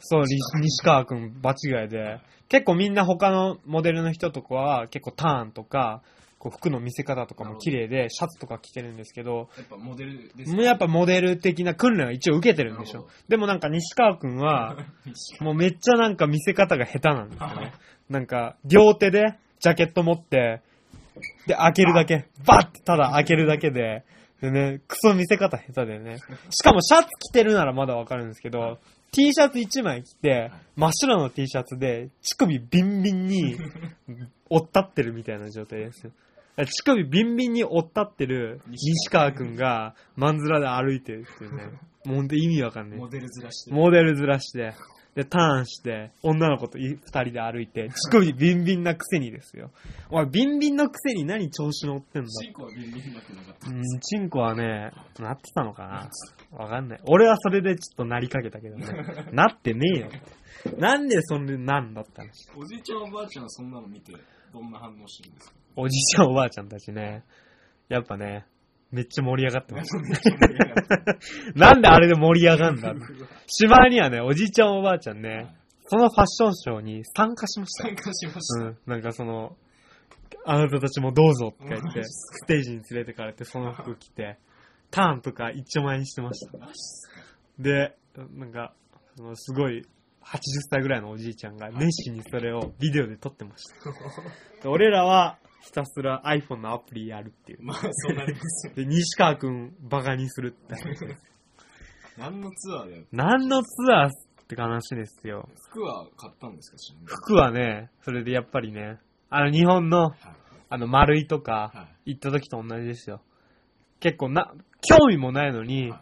そう、り西川くん場違いで、結構みんな他のモデルの人とかは結構ターンとか、こう服の見せ方とかも綺麗で、シャツとか着てるんですけど、やっぱモデルですやっぱモデル的な訓練は一応受けてるんでしょ。でもなんか西川くんは、もうめっちゃなんか見せ方が下手なんですよね。なんか、両手でジャケット持って、で、開けるだけ、バッてただ開けるだけで、でね、クソ見せ方下手でね。しかもシャツ着てるならまだわかるんですけど、T シャツ1枚着て、真っ白の T シャツで、乳首ビンビンに、折ったってるみたいな状態ですよ。乳首ビンビンに折ったってる西川くんが、まんずらで歩いてるっていうね。もうほんと意味わかんない。モデルずらして。モデルずらして、で、ターンして、女の子とい二人で歩いて、乳首ビンビンなくせにですよ。おい、ビンビンのくせに何調子乗ってんだチンコはビンビンなくなかった。うん、チンコはね、なってたのかなわかんない。俺はそれでちょっとなりかけたけどね。なってねえよ。なんでそれなんだったのおじいちゃんおばあちゃんはそんなの見て、どんな反応してるんですか？おじいちゃんおばあちゃんたちね。やっぱね、めっちゃ盛り上がってました。なんであれで盛り上がんだ？しまいにはね、おじいちゃんおばあちゃんね、そのファッションショーに参加しましたよ参加しました。うん、なんかその、あなたたちもどうぞって言って、ステージに連れてかれて、その服着て、ターンとか一丁前にしてました。マジっすかで、なんか、そのすごい、80歳ぐらいのおじいちゃんが熱心にそれをビデオで撮ってました。で俺らはひたすら iPhone のアプリやるっていう。まあ、そうなりますよ。で、西川くんバカにするって。何のツアーだよ。何のツアーって話ですよ。服は買ったんですか服はね、それでやっぱりね、あの日本のはい。あの、丸いとかは、行った時と同じですよ。結構な、興味もないのに、はい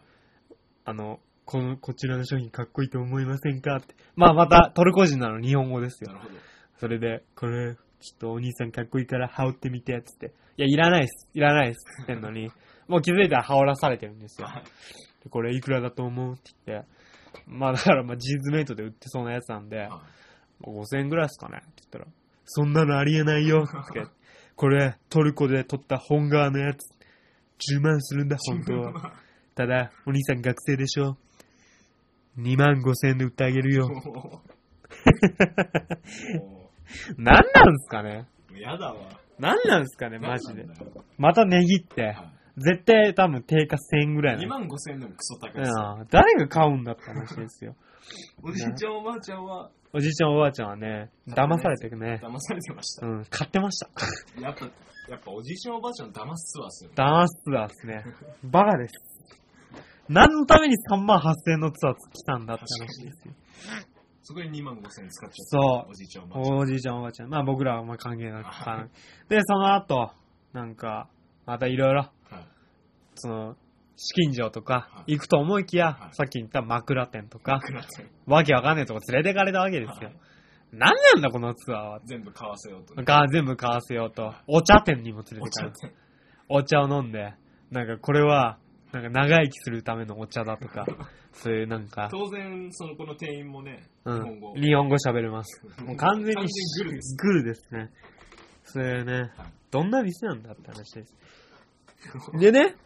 あの、この、こちらの商品かっこいいと思いませんかって。まあ、また、トルコ人なの日本語ですよ。なるほど。それで、これ、ちょっとお兄さんかっこいいから羽織ってみて、つって。いや、いらないっす。いらないっす。ってんのに、もう気づいたら羽織らされてるんですよ。これいくらだと思うって言って。まあ、だから、まあ、ジーズメイトで売ってそうなやつなんで、はい5000円ぐらいですかねって言ったら、そんなのありえないよってこれ、トルコで取った本革のやつ、10万するんだ、本当は。ただ、お兄さん学生でしょ ?2 万5000円で売ってあげるよ。もなんなんすかね？う、やだわ。なんなんすかね、マジでまた値切って、は絶対多分定価1000円ぐらいい2の。万5千円でもクソ高いうんですよ。誰が買うんだって話ですよ。おじいちゃんおばあちゃんはおじいちゃんおばあちゃんはね、騙されてね、騙されてました。うん、買ってました。やっぱ、やっぱおじいちゃんおばあちゃん騙すツアーっすよね。ダンスツアーですね。バカです。何のために3万8000円のツアー来たんだって話ですよ。そこに2万5千円使っちゃった。そうおじいちゃんおばあちゃん。おじいちゃんおばあちゃん。まあ僕らはあんま関係なくで、その後、なんか、またいろいろ、はいその、資金城とかはい行くと思いきや、はいさっき言った枕店とか、わけわかんないとこ連れてかれたわけですよはい。何なんだこのツアーは。全部買わせようとね。が全部買わせようと、お茶店にも連れおてかれ。茶ってて。お茶を飲んで、なんかこれは、なんか長生きするためのお茶だとか、そういうなんか、当然、そのこの店員もね、日うん本語。、日本語喋れます。もう完全にグルですグルですね。それねはい、どんな店なんだって話です。でね、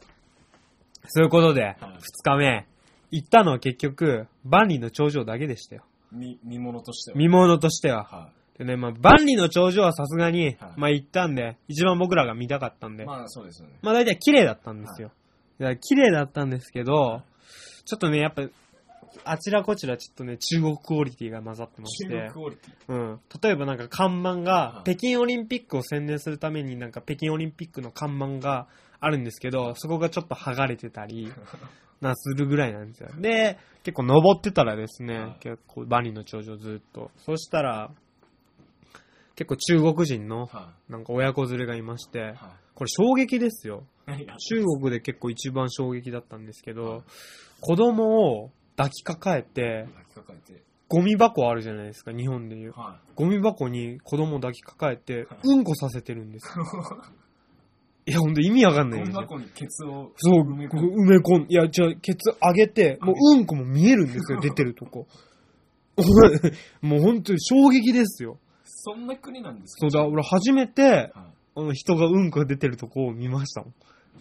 そういうことで、はい二日目、行ったのは結局、万里の長城だけでしたよ。見見物としては。見物としては。はでね、まあ、万里の長城はさすがに、はいまあ行ったんで、一番僕らが見たかったんで、い。まあそうですよね。まあ大体綺麗だったんですよ。いや綺麗だったんですけど、ちょっとね、やっぱ、あちらこちらちょっとね、中国クオリティが混ざってまし中て国、クオリティ。うん。例えばなんか看板がは、い北京オリンピックを宣伝するためになんか北京オリンピックの看板があるんですけど、そこがちょっと剥がれてたり、な、するぐらいなんですよ。で、結構登ってたらですね、はい結構万里の長城ずっと。そしたら、結構中国人のはなんか親子連れがいましてこれ衝撃ですよ。中国で結構一番衝撃だったんですけはいど、子供を抱きかかえて、抱きかかえて。ゴミ箱あるじゃないですか、日本でいう。はゴミ箱に子供を抱きかかえてはい、うんこさせてるんですよ。いや、ほんと意味わかんい。ないよ。ゴミ箱にケツをそう、埋め込ん、いや、じゃあ、ケツ上げて、もううんこも見えるんですよ、出てるとこ。もう本当に衝撃ですよ。そんな国なんですか？そうだ、俺初めて、はいあの人がうんこが出てるとこを見ましたも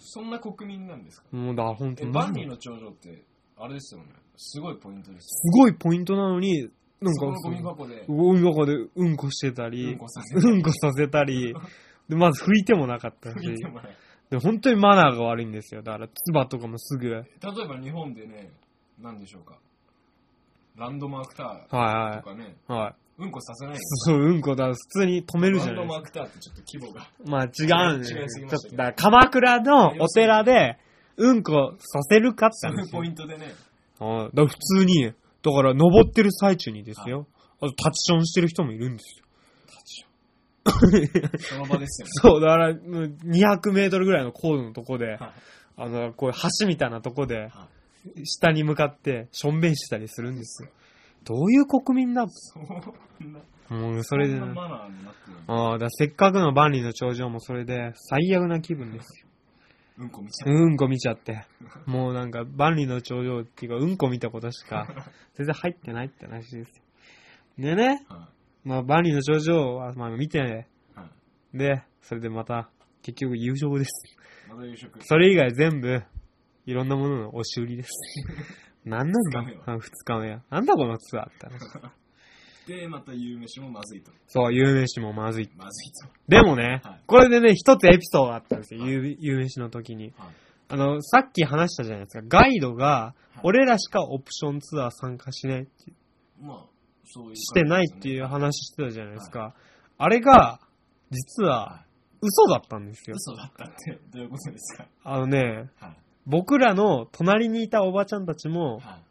そんな国民なんですか？ん。もうだ本当え、に。万里の長城って、あれですよね。すごいポイントですすごいポイントなのに、なんかゴミ箱で、ゴミ箱でうんこしてたうりん、こさせうんこさせたり、でまず拭いてもなかったし、で本当にマナーが悪いんですよ。だから、唾とかもすぐ、はい例えば日本でね、なんでしょうか。ランドマークターとはかね、い。はい。うんこさせないそう、うんこだ、普通に止めるじゃランド。マークターってちょっと規模が。まあ違うん。違いすぎまだから鎌倉のお寺で、うんこさせるかってそういう話。ポイントでね。ああだから普通に、だから登ってる最中にですよ。あとタッチションしてる人もいるんですよ。その場ですよね。そう、だから、もう200メートルぐらいの高度のとこで、はいあの、こういう橋みたいなとこで、は下に向かって、しょんべんしたりするんですよ。どういう国民だそんな、もう、それでねんな。マナーになってるああ、だせっかくの万里の長城もそれで、最悪な気分ですよ。うんこ見ちゃう。うんこ見ちゃって。もうなんか、万里の長城っていうか、うんこ見たことしか、全然入ってないって話ですよ。でね、はまあ、万里の長城は、まあ、見て、い。はい。で、それでまた、結局優勝です。また夕食。それ以外全部、いろんなものの押し売りです。なんなんだ？二日目はあ二日目は。なんだこのツアーって話。で、また夕飯もまずいと。そう、有名詞もまずい。まずいと。でもね、はいこれでね、一つエピソードがあったんですよ。有有名詞の時に。はい。あの、さっき話したじゃないですか。ガイドが、はい俺らしかオプションツアー参加しないってまあ、そういう。してないっていう話してたじゃないですか。あれが、実はは、嘘だったんですい。よ。嘘だったって、どういうことですか？あのね、はい。僕らの隣にいたおばちゃんたちも、はい。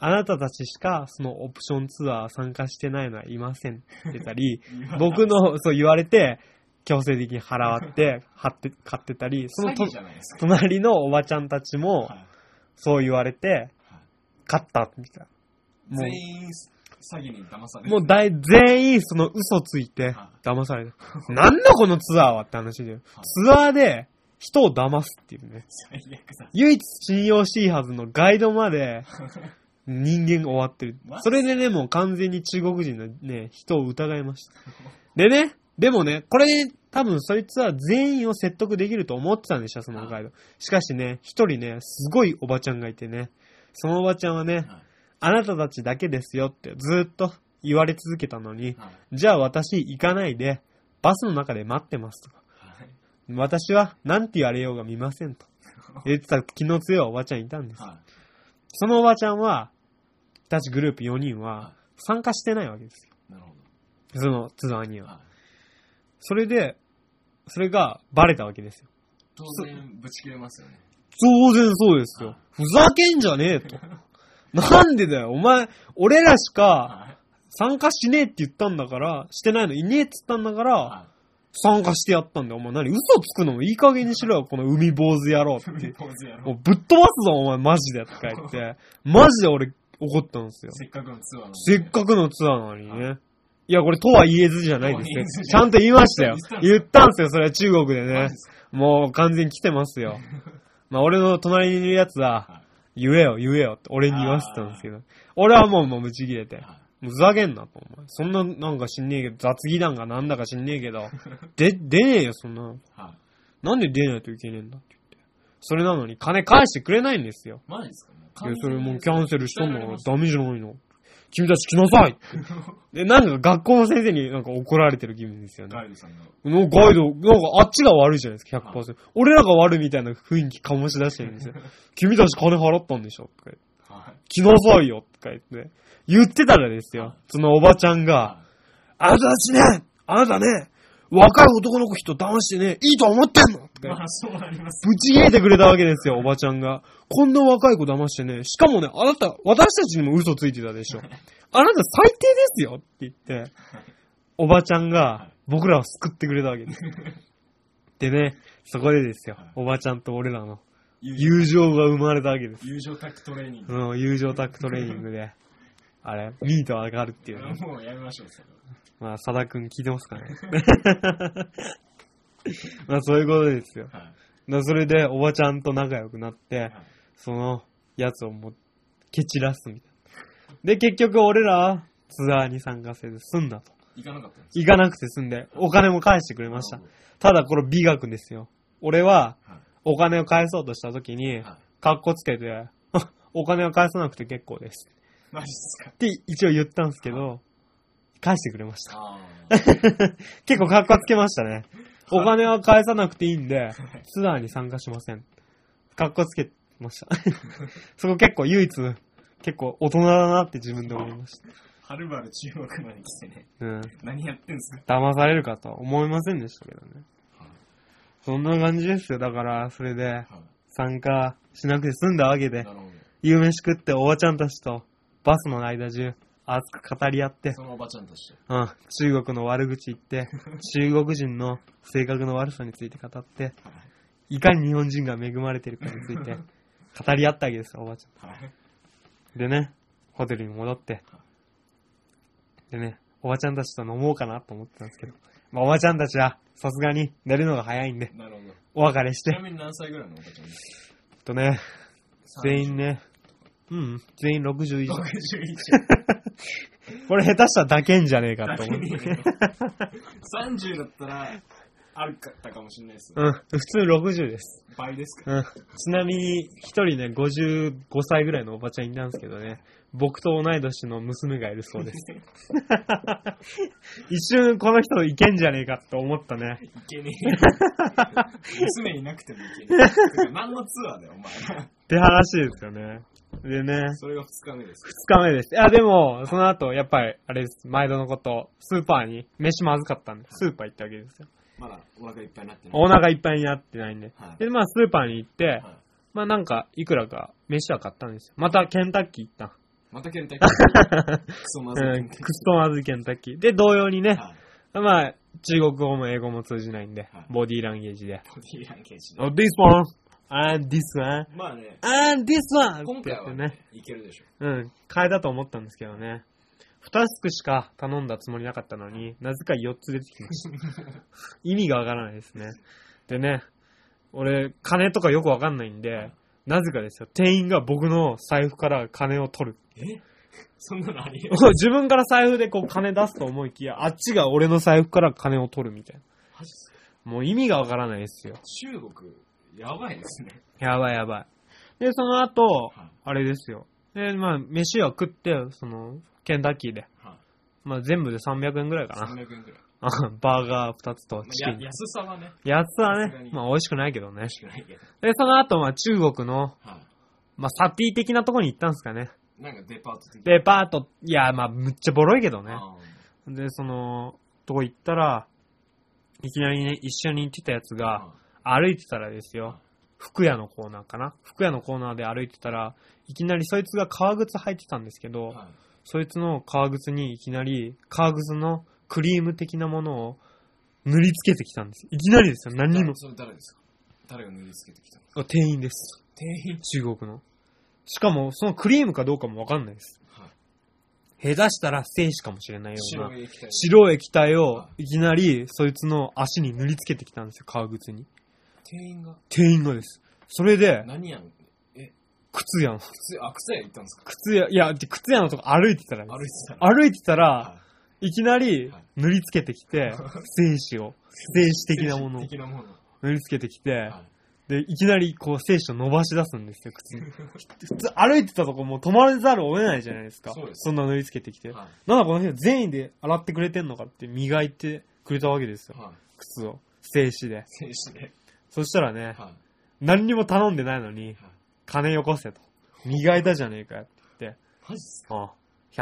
あなたたちしかそのオプションツアー参加してないのはいませんって言ってたり、僕の、そう言われて、強制的に払わって、貼って、買ってたり、そのと詐欺じゃないですか。隣のおばちゃんたちも、はい。そう言われて、はい買った、みたいな。も全員、詐欺に騙されう、もう大、全員その嘘ついては、騙された。なんだこのツアーはって話で。ツアーで人を騙すっていうね。最悪だ。唯一信用しいはずのガイドまで 人間が終わってるそれでね、もう完全に中国人のね、人を疑いました。でね、でもね、これ多分そいつは全員を説得できると思ってたんでしょ、そのガイド。しかしね、一人ね、すごいおばちゃんがいてね、そのおばちゃんはね、はいあなたたちだけですよってずっと言われ続けたのに、はい。じゃあ私行かないで、バスの中で待ってますとか。はい。私は何て言われようが見ませんと。言ってた気の強いおばちゃんいたんです。はそのおばちゃんは、たちグループ4人はは参加してないわけですよ。い。なるほそのツアーにど。は。はい。それで、それがバレたわけですよ。当然、ぶち切れますよね。当然そうですよ。ふざけんじゃねえと。なんでだよ、お前、俺らしかはい。参加しねえって言ったんだから、してないのいねえって言ったんだから、は参加してやったんだよ。お前何嘘つくのもいい加減にしろよ、この海坊主野郎って。もうぶっ飛ばすぞ、お前、マジで。とか言って。マジで俺、怒ったんですよ。せっかくのツアーなのにせっかくのツアーなのにね。いや、これとは言えずじゃないですよとは言えず。じちゃんと言いましたよ言ったん。ですよ、それは中国でねもう完全に来てますよ。まあ、俺の隣にいるやつはは、言えよ、言えよって俺に言わせてたんですけど。俺はもう、もうぶち切れて。ふざけんなと、お前。そんな、なんか知んねえけど、雑技団がなんだか知んねえけど、で、出ねえよ、そんなの。い。はい。なんで出ないといけねえんだって言って。それなのに金返してくれないんですよ。マジですか？いや、それもうキャンセルしたのはダダメじゃないの。君たち来なさい。で、なんか学校の先生になんか怒られてる気分ですよね。ガイドさんガイド、なんかあっちが悪いじゃないですか、100%。俺らが悪いみたいな雰囲気醸し出してるんですよ。君たち金払ったんでしょとか言ってはい。来なさいよとか言って。言ってたらですよ。そのおばちゃんが、はあなたたちね、あなたね、若い男の子人騙してね、いいと思ってんのっまあ、そうなります。ぶち切れてくれたわけですよ、おばちゃんが。こんな若い子騙してね、しかもね、あなた、私たちにも嘘ついてたでしょ。あなた最低ですよって言って、おばちゃんが僕らを救ってくれたわけです。でね、そこでですよ、おばちゃんと俺らの友友情が生まれたわけです。友情タックトレーニング。うん、友情タックトレーニングで、あれ、ミート上がるっていうね。もうやめましょう、それは。まあ、佐田くん聞いてますかね。まあ、そういうことですよ。はい。それでおばちゃんと仲良くなって、はいそのやつをもう蹴散らすみたいな。で、結局俺らはツアーに参加せず済んだと。行かなかったんです行かなくて済んで、お金も返してくれましたなる。ただこれ美学ですよ。俺ははいお金を返そうとした時に、はいカッコつけて、お金を返さなくて結構です。マジですか？って一応言ったんですけど、返してくれました。あ 結構カッコつけましたね。お金は返さなくていいんで、ツアーに参加しません。カッコつけました。そこ結構唯一、結構大人だなって自分で思いました。あ。はるばる中国まで来てね。うん。何やってんすか？騙されるかとは思いませんでしたけどね。はいそんな感じですよ。だから、それで、参加しなくて済んだわけでな、るほど。夕飯食っておばちゃんたちとバスの間中熱く語り合って、そのおばちゃんたちと。うん、中国の悪口言って、中国人の性格の悪さについて語って、いかに日本人が恵まれてるかについて 語り合ったわけですよ、おばちゃん。はい。でね、ホテルに戻って、でね、おばちゃんたちと飲もうかなと思ってたんですけど、まあ、おばちゃんたちはさすがに寝るのが早いんで、なるほど。お別れしてちな、みに何歳ぐらいのおばちゃんですとね、か全員。ね、うん、全員60以上。61。これ下手したら抱けんじゃねえかと思って。30だったら、あるかったかもしれないです。うん、普通60です。倍ですかうん。ちなみに、一人ね、55歳ぐらいのおばちゃんいたんですけどね、僕と同い年の娘がいるそうです。一瞬この人いけんじゃねえかと思ったね。いけねえ。娘いなくてもいけねえ。何のツアーだよ、お前ら。って話ですよね。でね、それが2日目です。二日目です。いや、でも、その後、やっぱり、あれです、毎度のこと、スーパーに、飯まずかったんで、スーパー行ったわけですよ。まだお腹いっぱいになってない。お腹いっぱいになってないんで。はいで、まあ、スーパーに行って、はいまあ、なんか、いくらか、飯は買ったんですよ。また、ケンタッキー行った。またケンタッキー。クソまずいケうん、ンタッキクストまずいケンタッキー。で、同様にねー。、はい。まあ、中国語も英語も通じないんではい、ボディーランゲージで。ボディーランゲージで Oh, this one, and this one, まあね、and this one! 今。回はね、いけるでしょ。うん、変えたと思ったんですけどね。二つしか頼んだつもりなかったのに、なぜか4つ出てきました。意味がわからないですね。でね、俺、金とかよくわかんないんで、なぜかですよ、店員が僕の財布から金を取る。え？そんなのありえ自分から財布でこう金出すと思いきや、あっちが俺の財布から金を取るみたいマジっすか？な。もう意味がわからないですよ。中国、やばいですね。やばいやばい。で、その後はい、あれですよ。で、まあ、飯は食って、その、ケンタッキーで。はい。まあ、全部で300円ぐらいかな。300円ぐらい。あバーガー2つとまチキや安さはね、やつはさすがに、ねまあ美味しくないけどね欲。しくないけど。で、その後、まあ中国の、はまあサティ的なとこに行ったんですかね。い。なんかデパート的デパート、いや、まあむっちゃボロいけどね。あで、その、とこ行ったら、いきなりね、一緒に行ってたやつーが、は歩いてたらですよ、服屋のコーナーかな服屋のコーナーで歩いてたら、いきなりそいつが革靴履いてたんですけど、いはいそいつの革靴にいきなり革靴のクリーム的なものを塗りつけてきたんです。いきなりですよ、何にも。それ誰ですか？誰が塗りつけてきたのあ店員です。店員？中国の。しかも、そのクリームかどうかもわかんないです。はい。下手したら精子かもしれないような白い液体。をいきなりそいつの足に塗りつけてきたんですよ、革靴に。店員が店員がです。それで、何やんえ、靴屋の、靴、あ、靴屋行ったんですか？靴屋、いや、で靴屋のとこ歩いてたら、歩いてたら。歩いてたら、はいきなりはい塗りつけてきて、精子を、精子的なものを。塗りつけてきて、はいで、いきなりこう精子を伸ばし出すんですよ、靴に。普 通歩いてたとこもう止まらざるを得ないじゃないですか。そうですんな塗りつけてきて。はなんだこの人全員で洗ってくれてんのかって磨いてくれたわけですよい。。はい。靴を。静止で。静止で。そしたらね、はい。何にも頼んでないのにはい、金よこせと。磨いたじゃねえかよって言って、マジっすか？ああ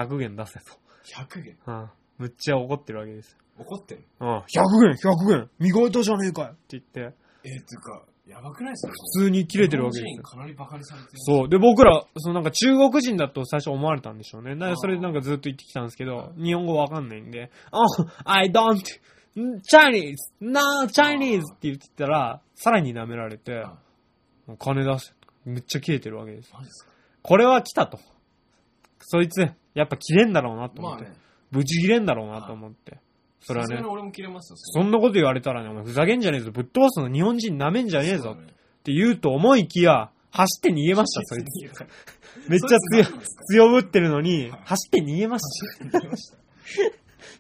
100元出せと。?100 元？ああむっちゃ怒ってるわけですよ。怒ってるああ100元 !100 元磨いたじゃねえかよって言って、えー、っていうか、やばくないですか？普通に切れてるわけですよかなりバカにされてる。そう。で、僕ら、そのなんか中国人だと最初思われたんでしょうね。だからそれあーなんかずっと言ってきたんですけどは、日本語わかんないんで、Oh, I don't, Chinese, no, Chinese って言ってたら、さらに舐められて、金出せ。むっちゃ切れてるわけです。マジっすか？これは来たと。そいつ、やっぱ切れんだろうなと思って。まあね。ぶち切れんだろうなと思って。それはね俺も切れますよ。そんなこと言われたらね、お前ふざけんじゃねえぞ。ぶっ飛ばすの日本人舐めんじゃねえぞって言うと思いきや、走って逃げました、そいつ。つ。めっちゃ強強ぶってるのにはい、走って逃げました。切れました。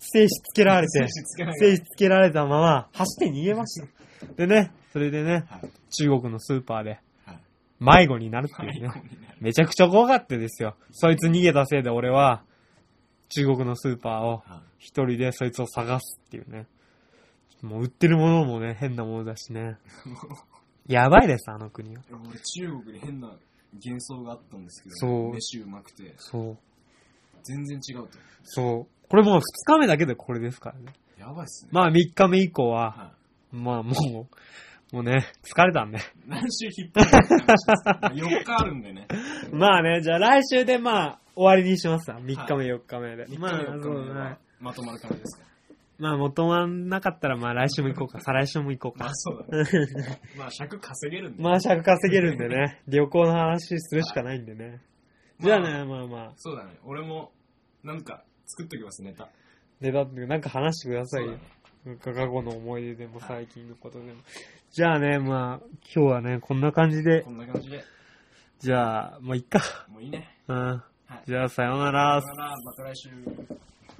静止つけられて 静止、つけられたまま、走って逃げました。でね、それでね、はい。中国のスーパーではい。迷子になるっていうね。めちゃくちゃ怖かったですよ。そいつ逃げたせいで俺は、中国のスーパーをはい一人でそいつを探すっていうね。もう売ってるものもね、変なものだしね。やばいです、あの国は。俺中国に変な幻想があったんですけど、そう飯うまくて、そう。全然違うと。そう。これもう二日目だけでこれですからね。やばいっすね。まあ三日目以降は、はまあもう、もうね、疲れたんで。何週引っ張る話です4 日あるんでね。まあね、じゃあ来週でまあ、終わりにしますわ。3日目、4日目で。3日目まあ、4日そうね目は。まとまる感じですか。まあ、元はなかったら、まあ来週も行こうか。再来週も行こうかまあ。そうだね。まあ尺稼げるんで。まあ、尺稼げるんでね。旅行の話するしかないんでね。じゃあね、まあまあ。そうだね。俺も、なんか作っときます、ネタ。で、だってなんか話してくださいよ過去の思い出でも最近のことでも。じゃあね、まあ、今日はね、こんな感じでこ。んな感じで。じゃあ、もういっか。もういいね。うん。はい。じゃあ、さようならさよ。なら、また来週。